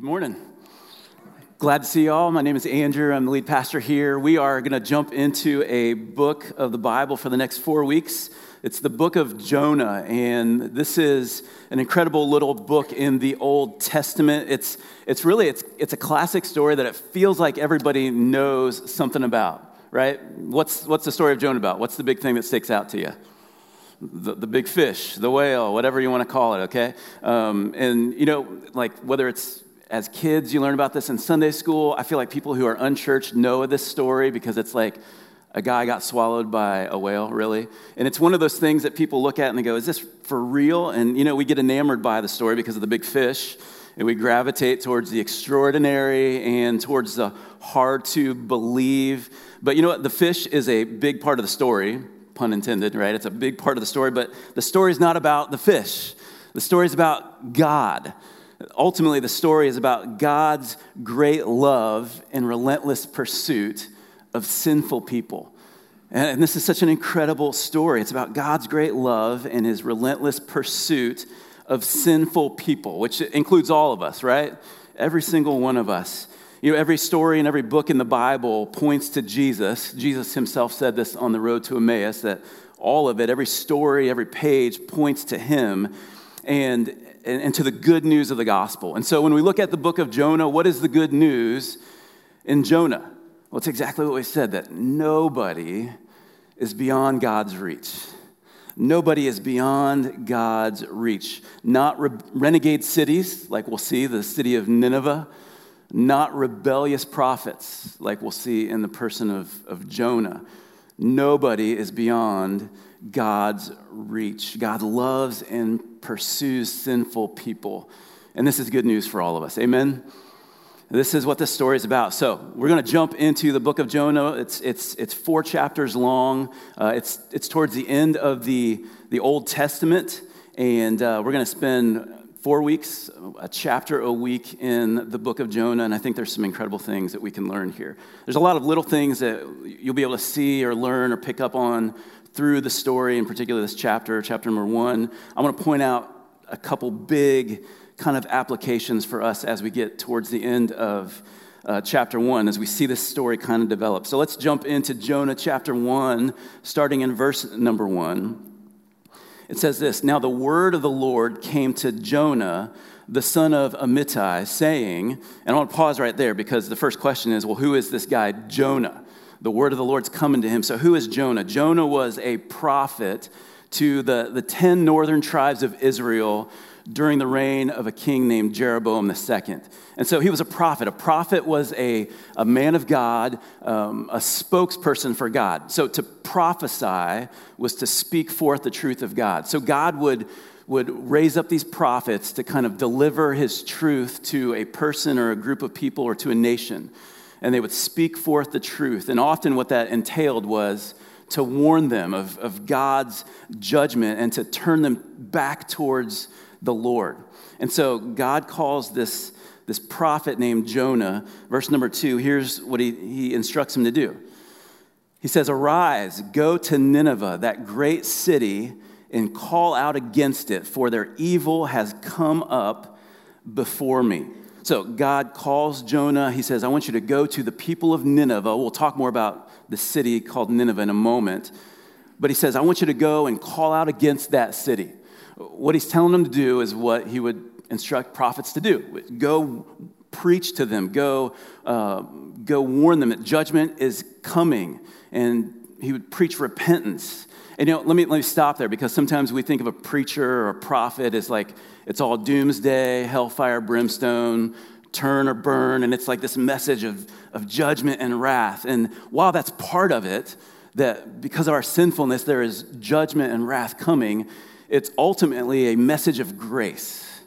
Good morning. Glad to see y'all. My name is Andrew. I'm the lead pastor here. We are going to jump into a book of the Bible for the next four weeks. It's the book of Jonah, and this is an incredible little book in the Old Testament. It's, it's really it's, it's a classic story that it feels like everybody knows something about, right? What's, what's the story of Jonah about? What's the big thing that sticks out to you? the, the big fish, the whale, whatever you want to call it, okay? Um, and, you know, like whether it's as kids, you learn about this in Sunday school. I feel like people who are unchurched know this story because it's like a guy got swallowed by a whale, really. And it's one of those things that people look at and they go, is this for real? And, you know, we get enamored by the story because of the big fish. And we gravitate towards the extraordinary and towards the hard to believe. But you know what? The fish is a big part of the story, pun intended, right? It's a big part of the story, but the story is not about the fish. The story is about God. Ultimately, the story is about God's great love and relentless pursuit of sinful people. And this is such an incredible story. It's about God's great love and his relentless pursuit of sinful people, which includes all of us, right? Every single one of us. You know, every story and every book in the Bible points to Jesus. Jesus himself said this on the road to Emmaus that all of it, every story, every page points to him. And and, and to the good news of the gospel. And so when we look at the book of Jonah, what is the good news in Jonah? Well, it's exactly what we said that nobody is beyond God's reach. Nobody is beyond God's reach. Not re- renegade cities, like we'll see, the city of Nineveh. Not rebellious prophets, like we'll see in the person of, of Jonah. Nobody is beyond God's reach. God loves and pursues sinful people. And this is good news for all of us. Amen? This is what this story is about. So, we're going to jump into the book of Jonah. It's, it's, it's four chapters long, uh, it's, it's towards the end of the, the Old Testament. And uh, we're going to spend four weeks, a chapter a week in the book of Jonah, and I think there's some incredible things that we can learn here. There's a lot of little things that you'll be able to see or learn or pick up on through the story, in particular this chapter, chapter number one, I want to point out a couple big kind of applications for us as we get towards the end of uh, chapter one, as we see this story kind of develop. So let's jump into Jonah chapter one, starting in verse number one. It says this Now the word of the Lord came to Jonah, the son of Amittai, saying, and I want to pause right there because the first question is, well, who is this guy, Jonah? The word of the Lord's coming to him. So, who is Jonah? Jonah was a prophet to the, the 10 northern tribes of Israel during the reign of a king named Jeroboam II. And so he was a prophet. A prophet was a, a man of God, um, a spokesperson for God. So to prophesy was to speak forth the truth of God. So God would, would raise up these prophets to kind of deliver his truth to a person or a group of people or to a nation and they would speak forth the truth. And often, what that entailed was to warn them of, of God's judgment and to turn them back towards the Lord. And so, God calls this, this prophet named Jonah, verse number two, here's what he, he instructs him to do. He says, Arise, go to Nineveh, that great city, and call out against it, for their evil has come up before me. So God calls Jonah. He says, I want you to go to the people of Nineveh. We'll talk more about the city called Nineveh in a moment. But he says, I want you to go and call out against that city. What he's telling them to do is what he would instruct prophets to do go preach to them, go, uh, go warn them that judgment is coming. And he would preach repentance. And you know, let me, let me stop there because sometimes we think of a preacher or a prophet as like it's all doomsday, hellfire, brimstone, turn or burn, and it's like this message of, of judgment and wrath. And while that's part of it, that because of our sinfulness, there is judgment and wrath coming, it's ultimately a message of grace.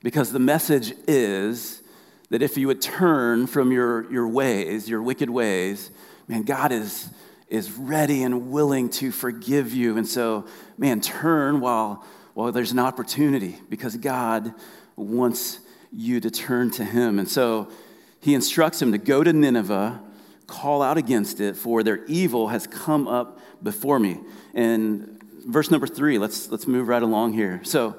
Because the message is that if you would turn from your, your ways, your wicked ways, man, God is, is ready and willing to forgive you. And so, man, turn while well, there's an opportunity because God wants you to turn to Him. And so he instructs him to go to Nineveh, call out against it, for their evil has come up before me. And verse number three, let's, let's move right along here. So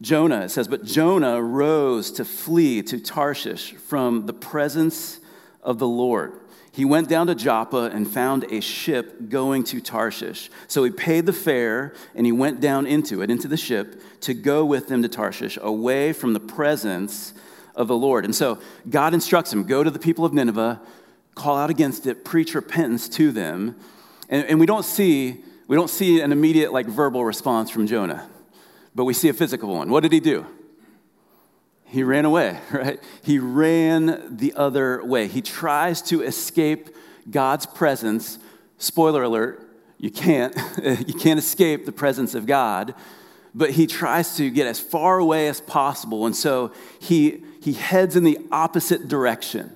Jonah, it says, But Jonah rose to flee to Tarshish from the presence of the Lord. He went down to Joppa and found a ship going to Tarshish. So he paid the fare and he went down into it, into the ship, to go with them to Tarshish, away from the presence of the Lord. And so God instructs him go to the people of Nineveh, call out against it, preach repentance to them. And, and we don't see we don't see an immediate like verbal response from Jonah, but we see a physical one. What did he do? He ran away, right? He ran the other way. He tries to escape God's presence. Spoiler alert, you can't. you can't escape the presence of God. But he tries to get as far away as possible. And so he, he heads in the opposite direction.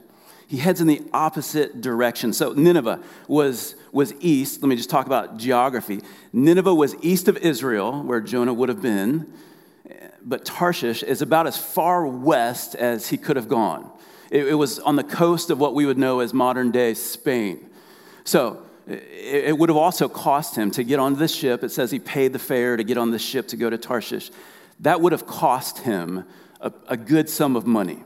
He heads in the opposite direction. So Nineveh was, was east. Let me just talk about geography. Nineveh was east of Israel, where Jonah would have been but Tarshish is about as far west as he could have gone. It, it was on the coast of what we would know as modern day Spain. So it, it would have also cost him to get on this ship. It says he paid the fare to get on the ship to go to Tarshish. That would have cost him a, a good sum of money.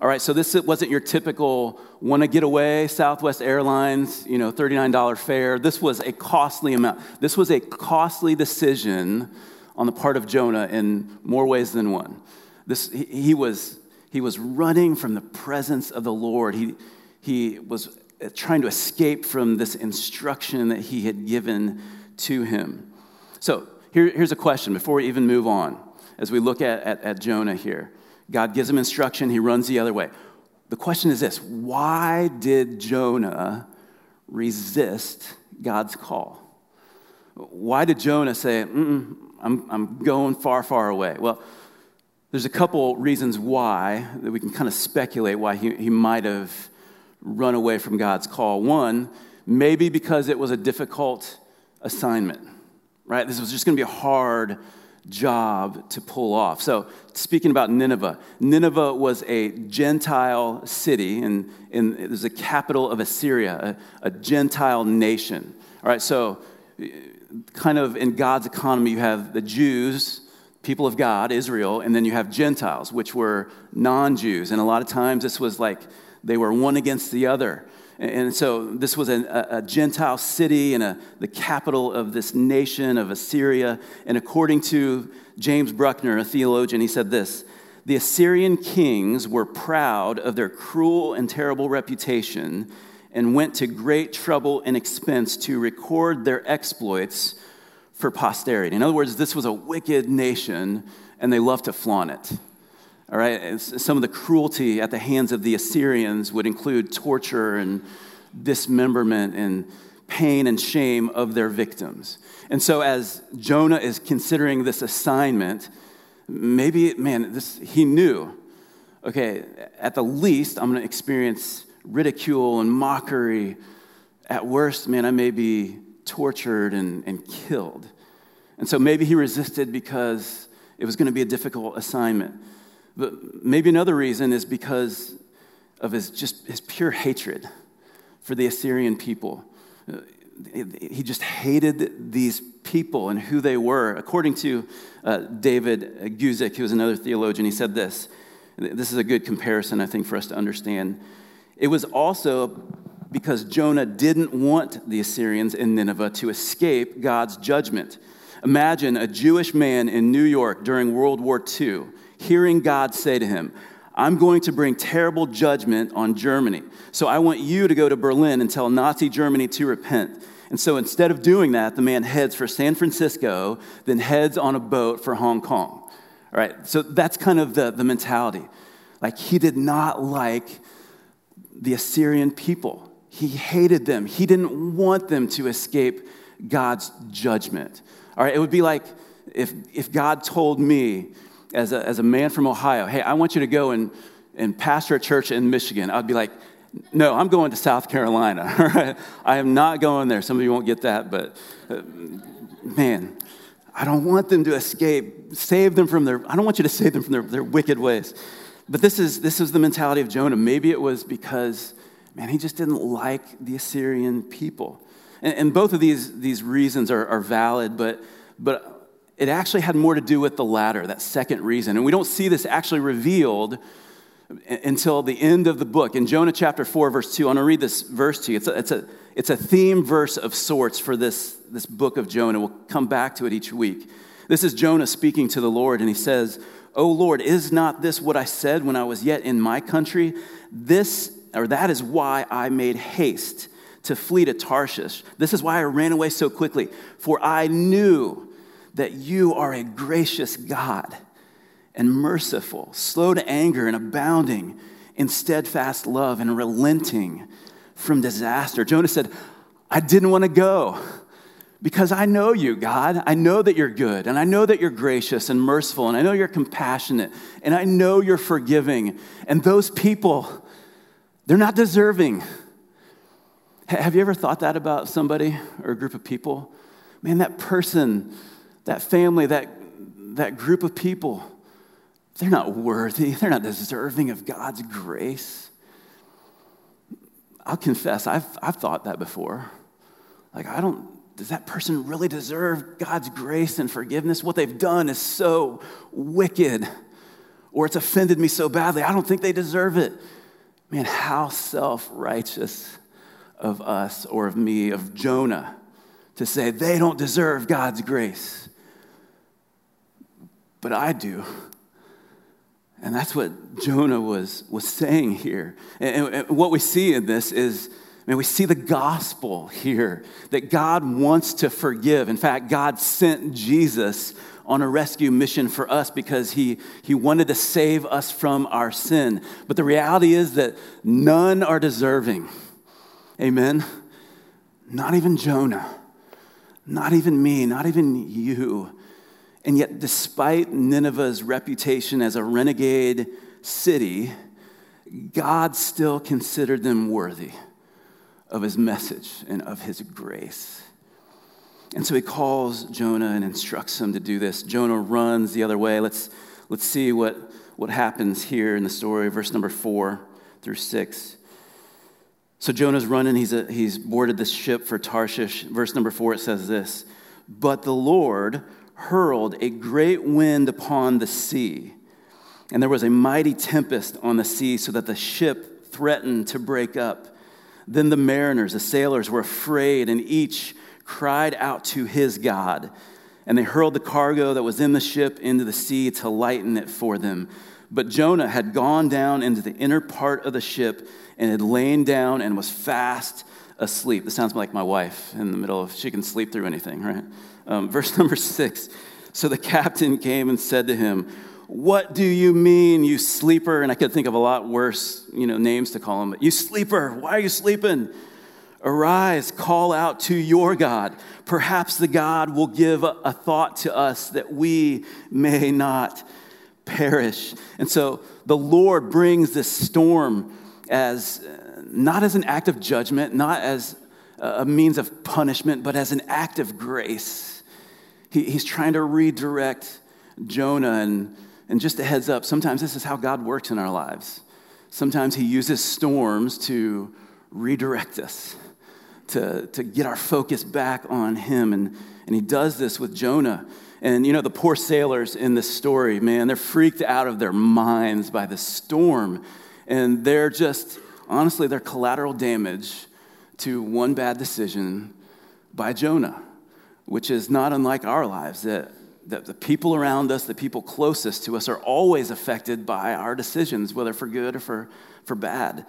All right, so this wasn't your typical want to get away, Southwest Airlines, you know, $39 fare. This was a costly amount. This was a costly decision on the part of Jonah in more ways than one. This, he, was, he was running from the presence of the Lord. He, he was uh, trying to escape from this instruction that he had given to him. So here, here's a question before we even move on. As we look at, at, at Jonah here, God gives him instruction, he runs the other way. The question is this why did Jonah resist God's call? Why did Jonah say, I'm, I'm going far, far away. Well, there's a couple reasons why that we can kind of speculate why he, he might have run away from God's call. One, maybe because it was a difficult assignment, right? This was just going to be a hard job to pull off. So, speaking about Nineveh, Nineveh was a Gentile city, and, and it was the capital of Assyria, a, a Gentile nation. All right, so kind of in God's economy, you have the Jews, people of God, Israel, and then you have Gentiles, which were non Jews. And a lot of times this was like they were one against the other. And so this was a, a Gentile city and a, the capital of this nation of Assyria. And according to James Bruckner, a theologian, he said this The Assyrian kings were proud of their cruel and terrible reputation and went to great trouble and expense to record their exploits for posterity. In other words, this was a wicked nation, and they loved to flaunt it. All right, some of the cruelty at the hands of the Assyrians would include torture and dismemberment and pain and shame of their victims. And so, as Jonah is considering this assignment, maybe, man, this, he knew, okay, at the least, I'm going to experience ridicule and mockery. At worst, man, I may be tortured and, and killed. And so maybe he resisted because it was going to be a difficult assignment. But maybe another reason is because of his just his pure hatred for the Assyrian people. He just hated these people and who they were. According to uh, David Guzik, who was another theologian, he said this. This is a good comparison, I think, for us to understand. It was also because Jonah didn't want the Assyrians in Nineveh to escape God's judgment. Imagine a Jewish man in New York during World War II hearing God say to him, I'm going to bring terrible judgment on Germany. So I want you to go to Berlin and tell Nazi Germany to repent. And so instead of doing that, the man heads for San Francisco, then heads on a boat for Hong Kong. All right, so that's kind of the, the mentality. Like he did not like the Assyrian people. He hated them. He didn't want them to escape God's judgment. All right, it would be like if, if God told me, as a, as a man from Ohio, hey, I want you to go and, and pastor a church in Michigan. I'd be like, no, I'm going to South Carolina. All right? I am not going there. Some of you won't get that, but uh, man, I don't want them to escape. Save them from their, I don't want you to save them from their, their wicked ways. But this is, this is the mentality of Jonah. Maybe it was because, man, he just didn't like the Assyrian people. And, and both of these, these reasons are, are valid, but, but it actually had more to do with the latter, that second reason. And we don't see this actually revealed until the end of the book. In Jonah chapter 4, verse 2, I'm going to read this verse to you. It's a, it's a, it's a theme verse of sorts for this, this book of Jonah. We'll come back to it each week. This is Jonah speaking to the Lord, and he says, O Lord, is not this what I said when I was yet in my country? This, or that is why I made haste to flee to Tarshish. This is why I ran away so quickly, for I knew that you are a gracious God and merciful, slow to anger and abounding in steadfast love and relenting from disaster. Jonah said, I didn't want to go because I know you, God. I know that you're good, and I know that you're gracious and merciful, and I know you're compassionate, and I know you're forgiving. And those people, they're not deserving. Have you ever thought that about somebody or a group of people? Man, that person, that family, that, that group of people, they're not worthy. They're not deserving of God's grace. I'll confess, I've, I've thought that before. Like, I don't, does that person really deserve God's grace and forgiveness? What they've done is so wicked, or it's offended me so badly. I don't think they deserve it. Man, how self righteous of us or of me, of Jonah, to say they don't deserve God's grace. But I do. And that's what Jonah was, was saying here. And, and what we see in this is, Mean, we see the gospel here that God wants to forgive. In fact, God sent Jesus on a rescue mission for us because he, he wanted to save us from our sin. But the reality is that none are deserving. Amen? Not even Jonah, not even me, not even you. And yet, despite Nineveh's reputation as a renegade city, God still considered them worthy of his message and of his grace. And so he calls Jonah and instructs him to do this. Jonah runs the other way. Let's, let's see what, what happens here in the story, verse number four through six. So Jonah's running, he's, a, he's boarded the ship for Tarshish. Verse number four, it says this But the Lord hurled a great wind upon the sea, and there was a mighty tempest on the sea, so that the ship threatened to break up. Then the mariners, the sailors, were afraid, and each cried out to his God. And they hurled the cargo that was in the ship into the sea to lighten it for them. But Jonah had gone down into the inner part of the ship and had lain down and was fast asleep. This sounds like my wife in the middle of, she can sleep through anything, right? Um, verse number six. So the captain came and said to him, What do you mean, you sleeper? And I could think of a lot worse, you know, names to call him, but you sleeper, why are you sleeping? Arise, call out to your God. Perhaps the God will give a thought to us that we may not perish. And so the Lord brings this storm as uh, not as an act of judgment, not as a means of punishment, but as an act of grace he, he's trying to redirect Jonah. And, and just a heads up, sometimes this is how God works in our lives. Sometimes he uses storms to redirect us, to, to get our focus back on him. And, and he does this with Jonah. And you know, the poor sailors in this story, man, they're freaked out of their minds by the storm. And they're just, honestly, they're collateral damage to one bad decision by Jonah which is not unlike our lives, that, that the people around us, the people closest to us, are always affected by our decisions, whether for good or for, for bad.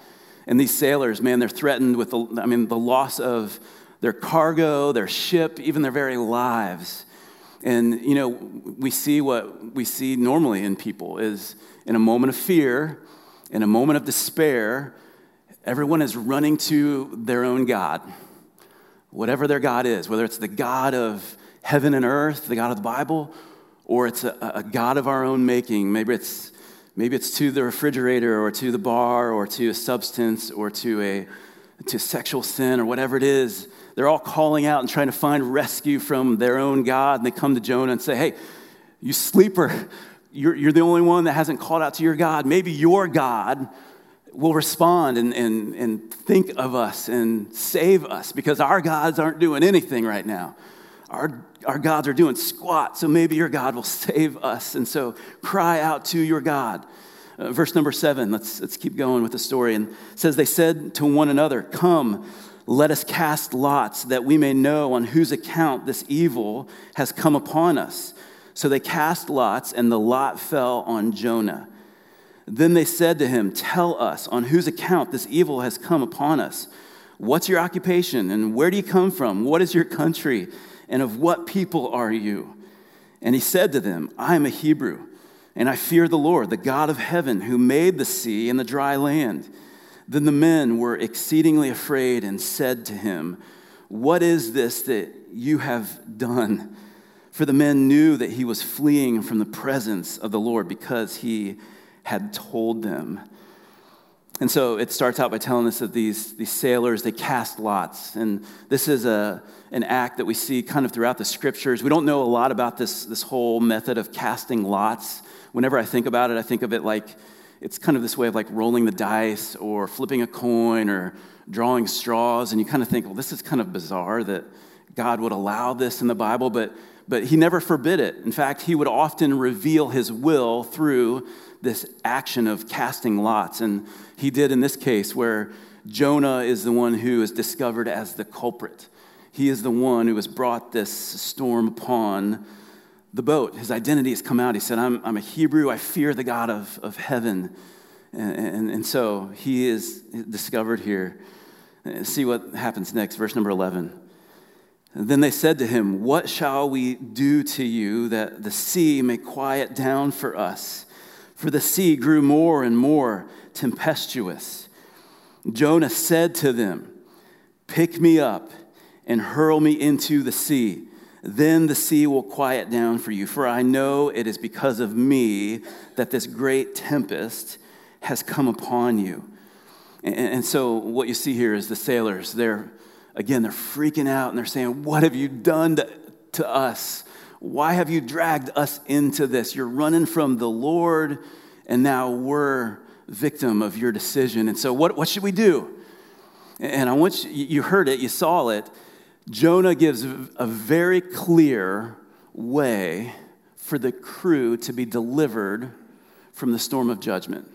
And these sailors, man, they're threatened with the, I mean, the loss of their cargo, their ship, even their very lives. And, you know, we see what we see normally in people is in a moment of fear, in a moment of despair, everyone is running to their own God whatever their God is, whether it's the God of heaven and earth, the God of the Bible, or it's a, a God of our own making. Maybe it's, maybe it's to the refrigerator or to the bar or to a substance or to a to sexual sin or whatever it is. They're all calling out and trying to find rescue from their own God. And they come to Jonah and say, Hey, you sleeper, you're, you're the only one that hasn't called out to your God. Maybe your God will respond and, and, and think of us and save us because our gods aren't doing anything right now. Our, our gods are doing squat, so maybe your God will save us. And so cry out to your God. Uh, verse number seven, let's, let's keep going with the story. And says, They said to one another, Come, let us cast lots that we may know on whose account this evil has come upon us. So they cast lots, and the lot fell on Jonah. Then they said to him, Tell us on whose account this evil has come upon us. What's your occupation, and where do you come from? What is your country, and of what people are you? And he said to them, I am a Hebrew, and I fear the Lord, the God of heaven, who made the sea and the dry land. Then the men were exceedingly afraid and said to him, What is this that you have done? For the men knew that he was fleeing from the presence of the Lord because he had told them. And so it starts out by telling us that these, these sailors, they cast lots. And this is a, an act that we see kind of throughout the scriptures. We don't know a lot about this, this whole method of casting lots. Whenever I think about it, I think of it like it's kind of this way of like rolling the dice or flipping a coin or drawing straws. And you kind of think, well, this is kind of bizarre that God would allow this in the Bible. But but he never forbid it. In fact, he would often reveal his will through this action of casting lots. And he did in this case, where Jonah is the one who is discovered as the culprit. He is the one who has brought this storm upon the boat. His identity has come out. He said, I'm, I'm a Hebrew. I fear the God of, of heaven. And, and, and so he is discovered here. See what happens next, verse number 11. Then they said to him, What shall we do to you that the sea may quiet down for us? For the sea grew more and more tempestuous. Jonah said to them, Pick me up and hurl me into the sea. Then the sea will quiet down for you, for I know it is because of me that this great tempest has come upon you. And, so, what you see here is the sailors, they're again, they're freaking out and they're saying, What have you done to, to us? Why have you dragged us into this? You're running from the Lord, and now we're victim of your decision. And so, what, what should we do? And I want you, you heard it, you saw it. Jonah gives a very clear way for the crew to be delivered from the storm of judgment.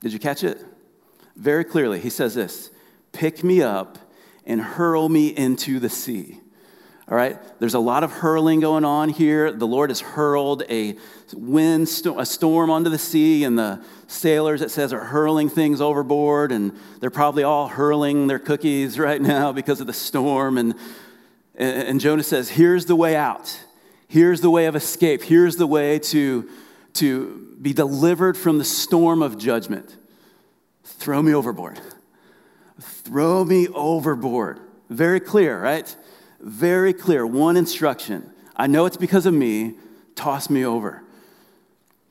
Did you catch it? Very clearly, he says this Pick me up and hurl me into the sea. All right, there's a lot of hurling going on here. The Lord has hurled a wind, a storm onto the sea, and the sailors, it says, are hurling things overboard, and they're probably all hurling their cookies right now because of the storm. And, and Jonah says, Here's the way out. Here's the way of escape. Here's the way to, to be delivered from the storm of judgment. Throw me overboard. Throw me overboard. Very clear, right? Very clear. One instruction. I know it's because of me. Toss me over.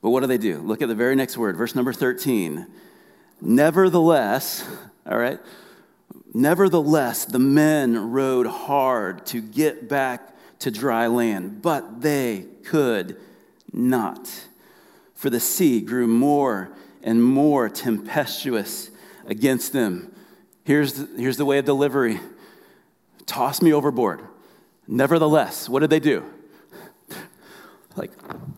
But what do they do? Look at the very next word, verse number 13. Nevertheless, all right, nevertheless, the men rowed hard to get back to dry land, but they could not. For the sea grew more and more tempestuous against them. Here's the, here's the way of delivery toss me overboard. Nevertheless, what did they do? like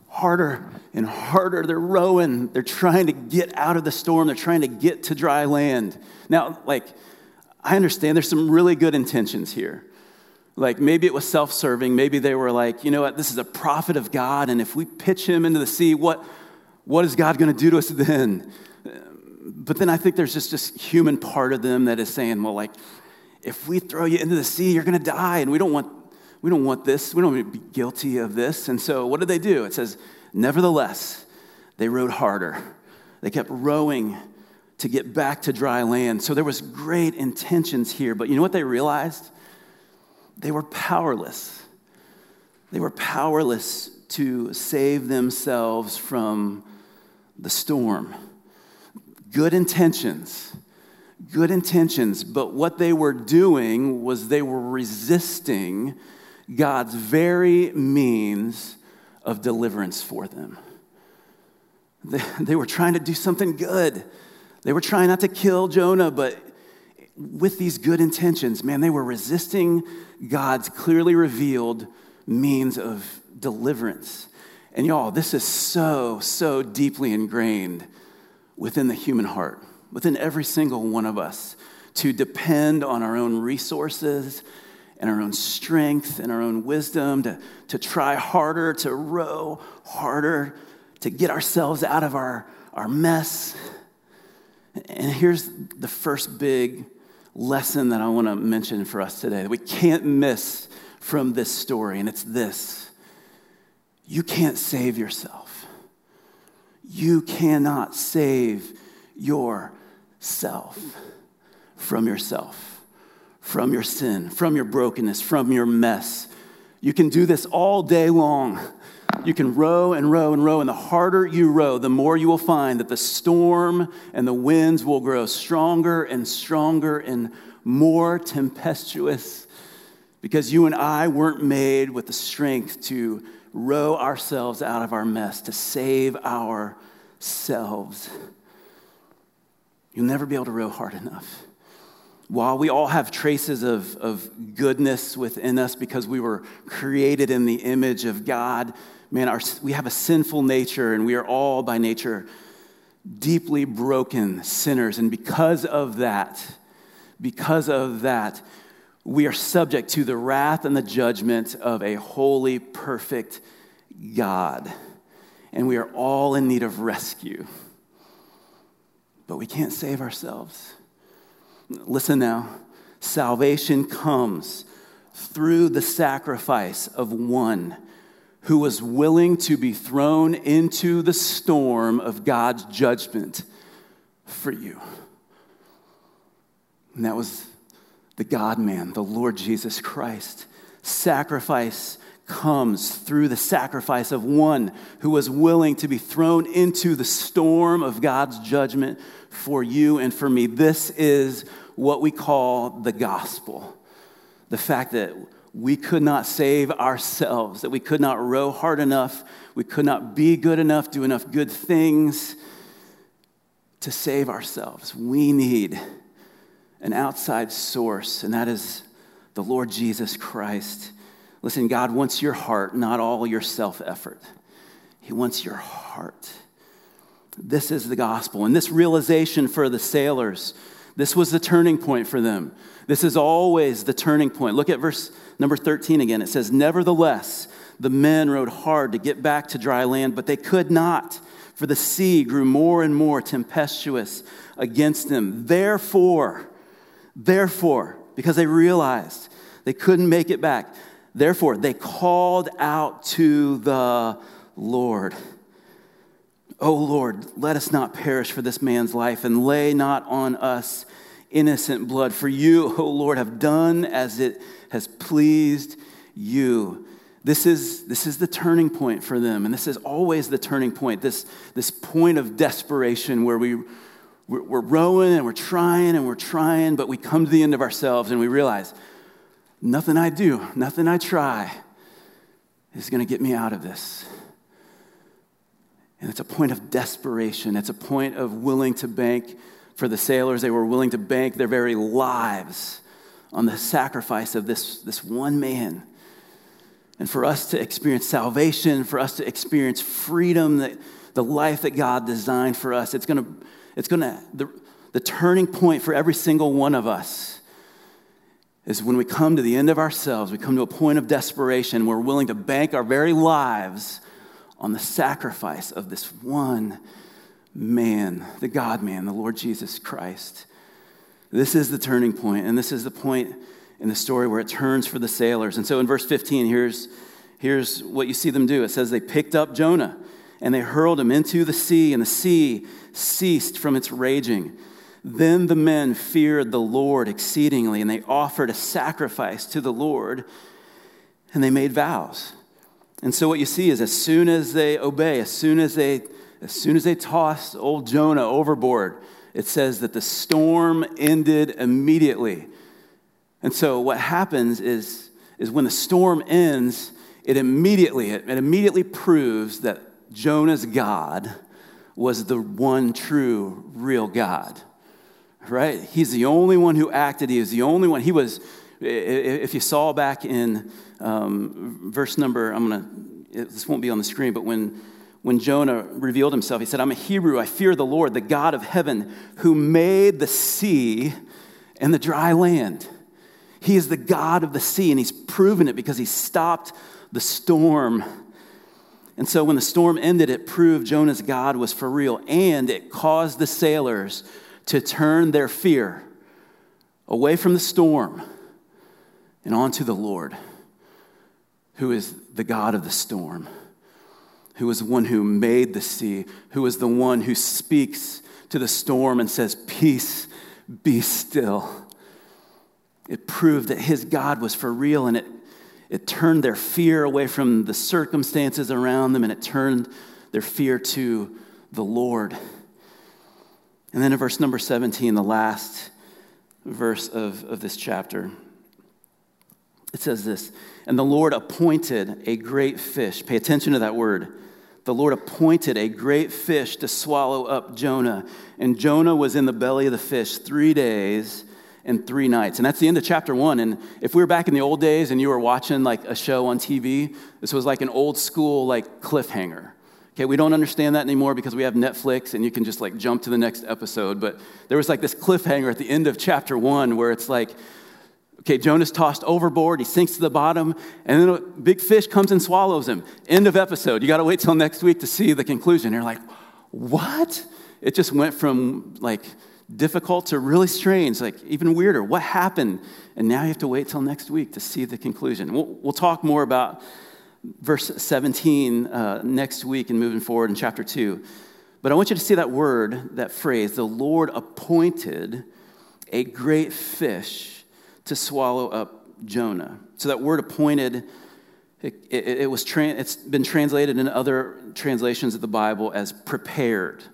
harder and harder. They're rowing. They're trying to get out of the storm. They're trying to get to dry land. Now, like, I understand there's some really good intentions here. Like, maybe it was self serving. Maybe they were like, you know what, this is a prophet of God, and if we pitch him into the sea, what, what is God going to do to us then? but then I think there's just this human part of them that is saying, well, like, if we throw you into the sea, you're going to die, and we don't want we don't want this. We don't want to be guilty of this. And so, what did they do? It says, nevertheless, they rowed harder. They kept rowing to get back to dry land. So there was great intentions here, but you know what they realized? They were powerless. They were powerless to save themselves from the storm good intentions, good intentions, but what they were doing was they were resisting God's very means of deliverance for them. They, they were trying to do something good. They were trying not to kill Jonah, but with these good intentions, man, they were resisting God's clearly revealed means of deliverance. And y'all, this is so, so deeply ingrained within the human heart, within every single one of us, to depend on our own resources and our own strength and our own wisdom, to, to try harder, to row harder, to get ourselves out of our, our mess. And here's the first big lesson that I want to mention for us today that we can't miss from this story, and it's this you can't save yourself. You cannot save yourself from yourself, from your sin, from your brokenness, from your mess. You can do this all day long. You can row and row and row, and the harder you row, the more you will find that the storm and the winds will grow stronger and stronger and more tempestuous because you and I weren't made with the strength to row ourselves out of our mess, to save ourselves. You'll never be able to row hard enough. While we all have traces of, of goodness within us because we were created in the image of God, man, our, we have a sinful nature and we are all by nature deeply broken sinners. And because of that, because of that, we are subject to the wrath and the judgment of a holy, perfect God. And we are all in need of rescue. But we can't save ourselves. Listen now salvation comes through the sacrifice of one who was willing to be thrown into the storm of God's judgment for you. And that was the God man, the Lord Jesus Christ. Sacrifice comes through the sacrifice of one who was willing to be thrown into the storm of God's judgment for you and for me. This is what we call the gospel. The fact that we could not save ourselves, that we could not row hard enough, we could not be good enough, do enough good things to save ourselves. We need an outside source, and that is the Lord Jesus Christ. Listen, God wants your heart, not all your self effort. He wants your heart. This is the gospel. And this realization for the sailors, this was the turning point for them. This is always the turning point. Look at verse number 13 again. It says, Nevertheless, the men rowed hard to get back to dry land, but they could not, for the sea grew more and more tempestuous against them. Therefore, Therefore, because they realized they couldn't make it back, therefore, they called out to the Lord. Oh Lord, let us not perish for this man's life and lay not on us innocent blood. For you, O Lord, have done as it has pleased you. This is, this is the turning point for them, and this is always the turning point, this, this point of desperation where we we're, we're rowing and we're trying and we're trying, but we come to the end of ourselves and we realize nothing I do, nothing I try is going to get me out of this. And it's a point of desperation. It's a point of willing to bank. For the sailors, they were willing to bank their very lives on the sacrifice of this, this one man. And for us to experience salvation, for us to experience freedom, that, the life that God designed for us, it's going to it's going to, the, the turning point for every single one of us is when we come to the end of ourselves, we come to a point of desperation, we're willing to bank our very lives on the sacrifice of this one man, the God man, the Lord Jesus Christ. This is the turning point, and this is the point in the story where it turns for the sailors. And so in verse 15, here's, here's what you see them do it says they picked up Jonah and they hurled him into the sea, and the sea ceased from its raging. Then the men feared the Lord exceedingly, and they offered a sacrifice to the Lord, and they made vows. And so what you see is as soon as they obey, as soon as they as soon as they tossed old Jonah overboard, it says that the storm ended immediately. And so what happens is, is when the storm ends, it immediately, it, it immediately proves that Jonah's God was the one true, real God. Right? He's the only one who acted. He is the only one. He was, if you saw back in um, verse number, I'm going to, this won't be on the screen, but when, when Jonah revealed himself, he said, I'm a Hebrew. I fear the Lord, the God of heaven, who made the sea and the dry land. He is the God of the sea, and he's proven it because he stopped the storm. And so when the storm ended, it proved Jonah's God was for real, and it caused the sailors to turn their fear away from the storm and onto the Lord, who is the God of the storm, who is the one who made the sea, who is the one who speaks to the storm and says, Peace, be still. It proved that his God was for real and it, it turned their fear away from the circumstances around them and it turned their fear to the Lord. And then in verse number 17, the last verse of, of this chapter, it says this And the Lord appointed a great fish. Pay attention to that word. The Lord appointed a great fish to swallow up Jonah. And Jonah was in the belly of the fish three days and three nights. And that's the end of chapter one. And if we were back in the old days and you were watching like a show on TV, this was like an old school like cliffhanger. Okay, we don't understand that anymore because we have Netflix and you can just like jump to the next episode. But there was like this cliffhanger at the end of chapter one where it's like, okay, Jonah's tossed overboard, he sinks to the bottom, and then a big fish comes and swallows him. End of episode. You got to wait till next week to see the conclusion. You're like, what? It just went from like difficult to really strange, like even weirder. What happened? And now you have to wait till next week to see the conclusion. We'll, we'll talk more about verse 17 uh, next week and moving forward in chapter 2. But I want you to see that word, that phrase, the Lord appointed a great fish to swallow up Jonah. So that word appointed, it, it, it was tra- it's been translated in other translations of the Bible as prepared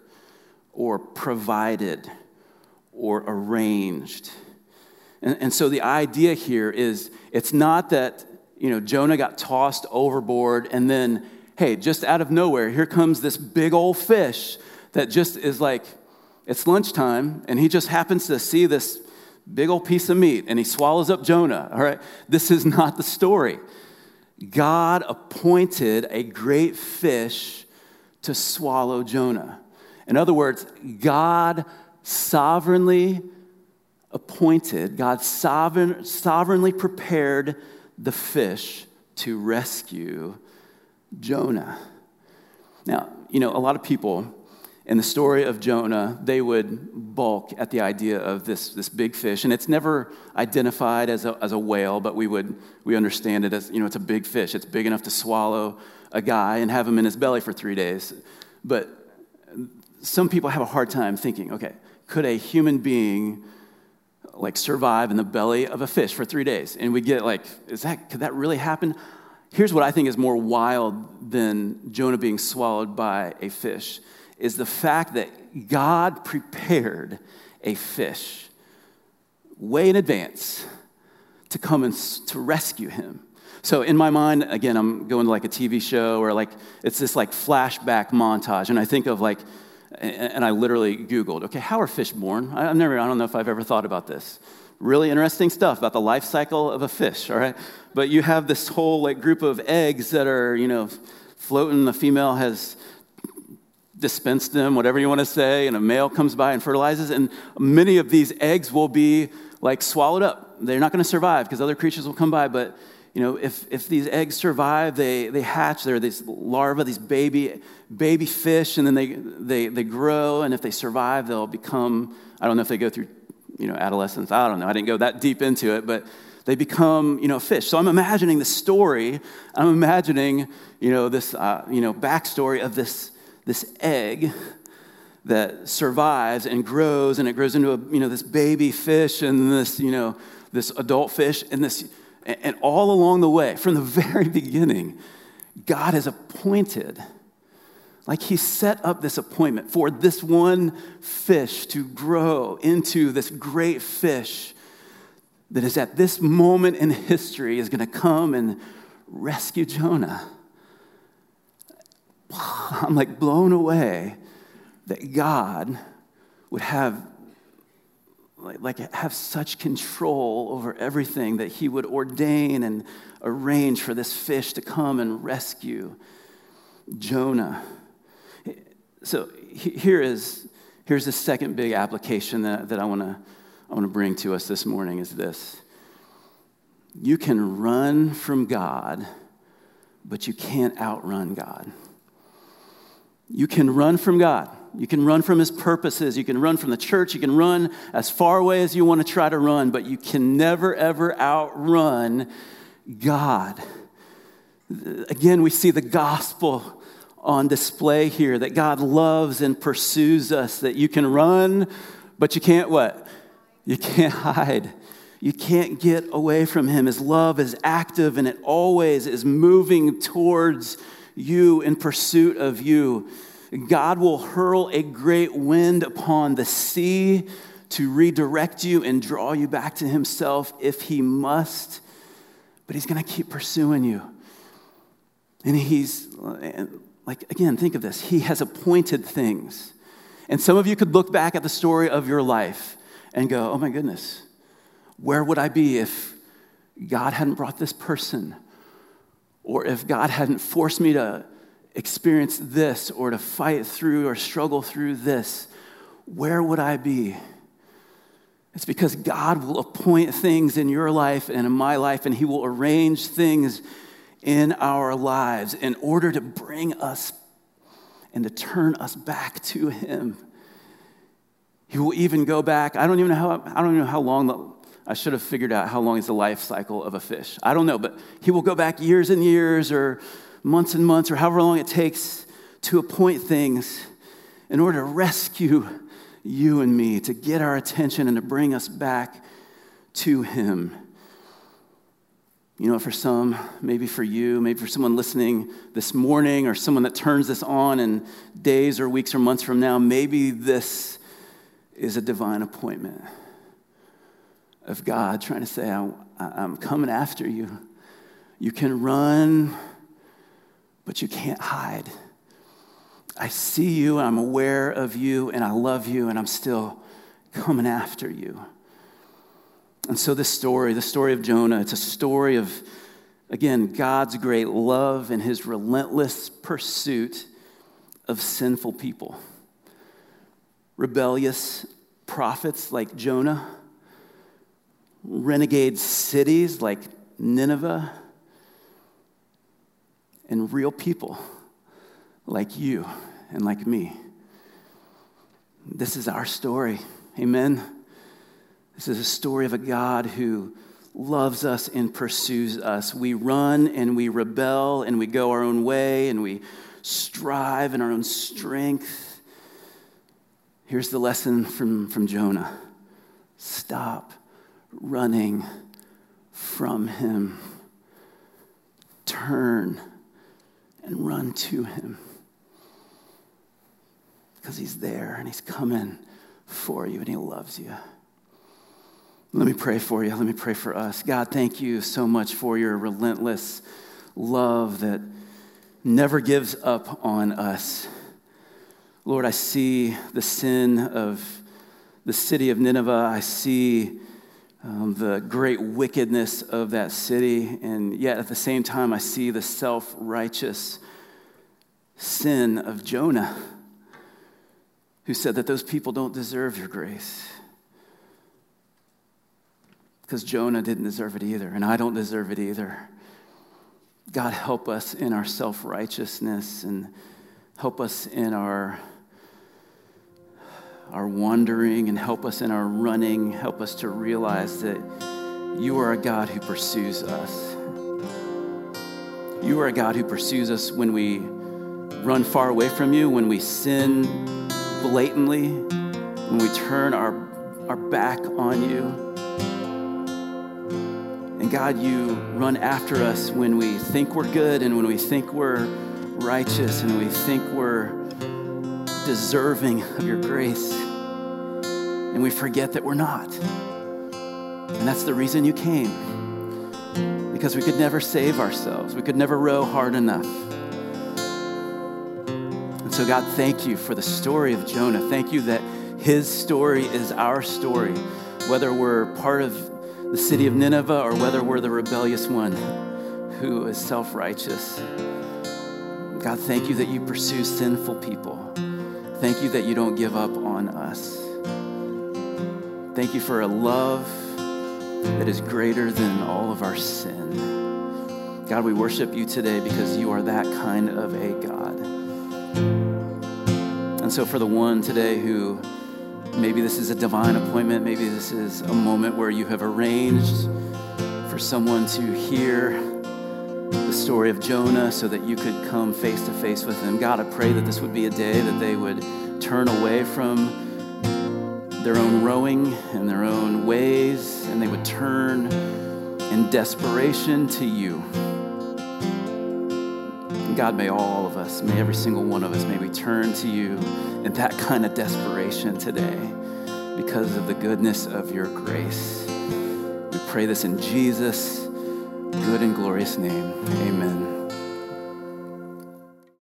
or provided or arranged. And, and so the idea here is it's not that you know, Jonah got tossed overboard, and then, hey, just out of nowhere, here comes this big old fish that just is like, it's lunchtime, and he just happens to see this big old piece of meat, and he swallows up Jonah. All right, this is not the story. God appointed a great fish to swallow Jonah. In other words, God sovereignly appointed, God sovereign, sovereignly prepared the fish to rescue Jonah. Now, you know, a lot of people in the story of Jonah, they would balk at the idea of this, this big fish. And it's never identified as a, as a whale, but we would we understand it as, you know, it's a big fish. It's big enough to swallow a guy and have him in his belly for three days. But some people have a hard time thinking, okay, could a human being like survive in the belly of a fish for three days. And we get like, is that, could that really happen? Here's what I think is more wild than Jonah being swallowed by a fish is the fact that God prepared a fish way in advance to come and to rescue him. So in my mind, again, I'm going to like a TV show or like it's this like flashback montage, and I think of like and I literally Googled, okay, how are fish born? I've never, I don't know if I've ever thought about this. Really interesting stuff about the life cycle of a fish, all right? But you have this whole like group of eggs that are, you know, floating. The female has dispensed them, whatever you want to say, and a male comes by and fertilizes, and many of these eggs will be like swallowed up. They're not going to survive because other creatures will come by, but you know, if, if these eggs survive, they, they hatch, they're these larvae, these baby, baby fish, and then they, they, they grow, and if they survive, they'll become, I don't know if they go through, you know, adolescence, I don't know, I didn't go that deep into it, but they become, you know, fish. So I'm imagining the story, I'm imagining, you know, this, uh, you know, backstory of this, this egg that survives and grows, and it grows into a, you know, this baby fish and this, you know, this adult fish, and this, and all along the way, from the very beginning, God has appointed, like He set up this appointment for this one fish to grow into this great fish that is at this moment in history is going to come and rescue Jonah. I'm like blown away that God would have like have such control over everything that he would ordain and arrange for this fish to come and rescue Jonah. So here is here's the second big application that, that I want to I want to bring to us this morning is this. You can run from God, but you can't outrun God. You can run from God. You can run from his purposes. You can run from the church. You can run as far away as you want to try to run, but you can never, ever outrun God. Again, we see the gospel on display here that God loves and pursues us, that you can run, but you can't what? You can't hide. You can't get away from him. His love is active and it always is moving towards you in pursuit of you. God will hurl a great wind upon the sea to redirect you and draw you back to Himself if He must. But He's going to keep pursuing you. And He's, like, again, think of this He has appointed things. And some of you could look back at the story of your life and go, oh my goodness, where would I be if God hadn't brought this person? Or if God hadn't forced me to experience this or to fight through or struggle through this, where would I be? It's because God will appoint things in your life and in my life, and He will arrange things in our lives in order to bring us and to turn us back to Him. He will even go back. I don't even know how, I don't even know how long the, I should have figured out how long is the life cycle of a fish. I don't know, but he will go back years and years or months and months or however long it takes to appoint things in order to rescue you and me, to get our attention and to bring us back to Him. You know, for some, maybe for you, maybe for someone listening this morning or someone that turns this on in days or weeks or months from now, maybe this is a divine appointment of God trying to say, I'm coming after you. You can run but you can't hide. I see you, I'm aware of you, and I love you, and I'm still coming after you. And so, this story, the story of Jonah, it's a story of, again, God's great love and his relentless pursuit of sinful people. Rebellious prophets like Jonah, renegade cities like Nineveh and real people like you and like me. This is our story. Amen. This is a story of a God who loves us and pursues us. We run and we rebel and we go our own way and we strive in our own strength. Here's the lesson from, from Jonah stop running from him, turn and run to him. Because he's there and he's coming for you and he loves you. Let me pray for you. Let me pray for us. God, thank you so much for your relentless love that never gives up on us. Lord, I see the sin of the city of Nineveh. I see um, the great wickedness of that city, and yet at the same time, I see the self righteous sin of Jonah, who said that those people don't deserve your grace. Because Jonah didn't deserve it either, and I don't deserve it either. God, help us in our self righteousness and help us in our our wandering and help us in our running. Help us to realize that you are a God who pursues us. You are a God who pursues us when we run far away from you, when we sin blatantly, when we turn our, our back on you. And God, you run after us when we think we're good and when we think we're righteous and we think we're deserving of your mm. grace. And we forget that we're not. And that's the reason you came. Because we could never save ourselves, we could never row hard enough. And so, God, thank you for the story of Jonah. Thank you that his story is our story whether we're part of the city of Nineveh or whether we're the rebellious one who is self righteous. God, thank you that you pursue sinful people. Thank you that you don't give up on us. Thank you for a love that is greater than all of our sin. God, we worship you today because you are that kind of a God. And so, for the one today who maybe this is a divine appointment, maybe this is a moment where you have arranged for someone to hear story of Jonah so that you could come face to face with them. God, I pray that this would be a day that they would turn away from their own rowing and their own ways, and they would turn in desperation to you. God, may all of us, may every single one of us, may we turn to you in that kind of desperation today because of the goodness of your grace. We pray this in Jesus' good and glorious name. Amen.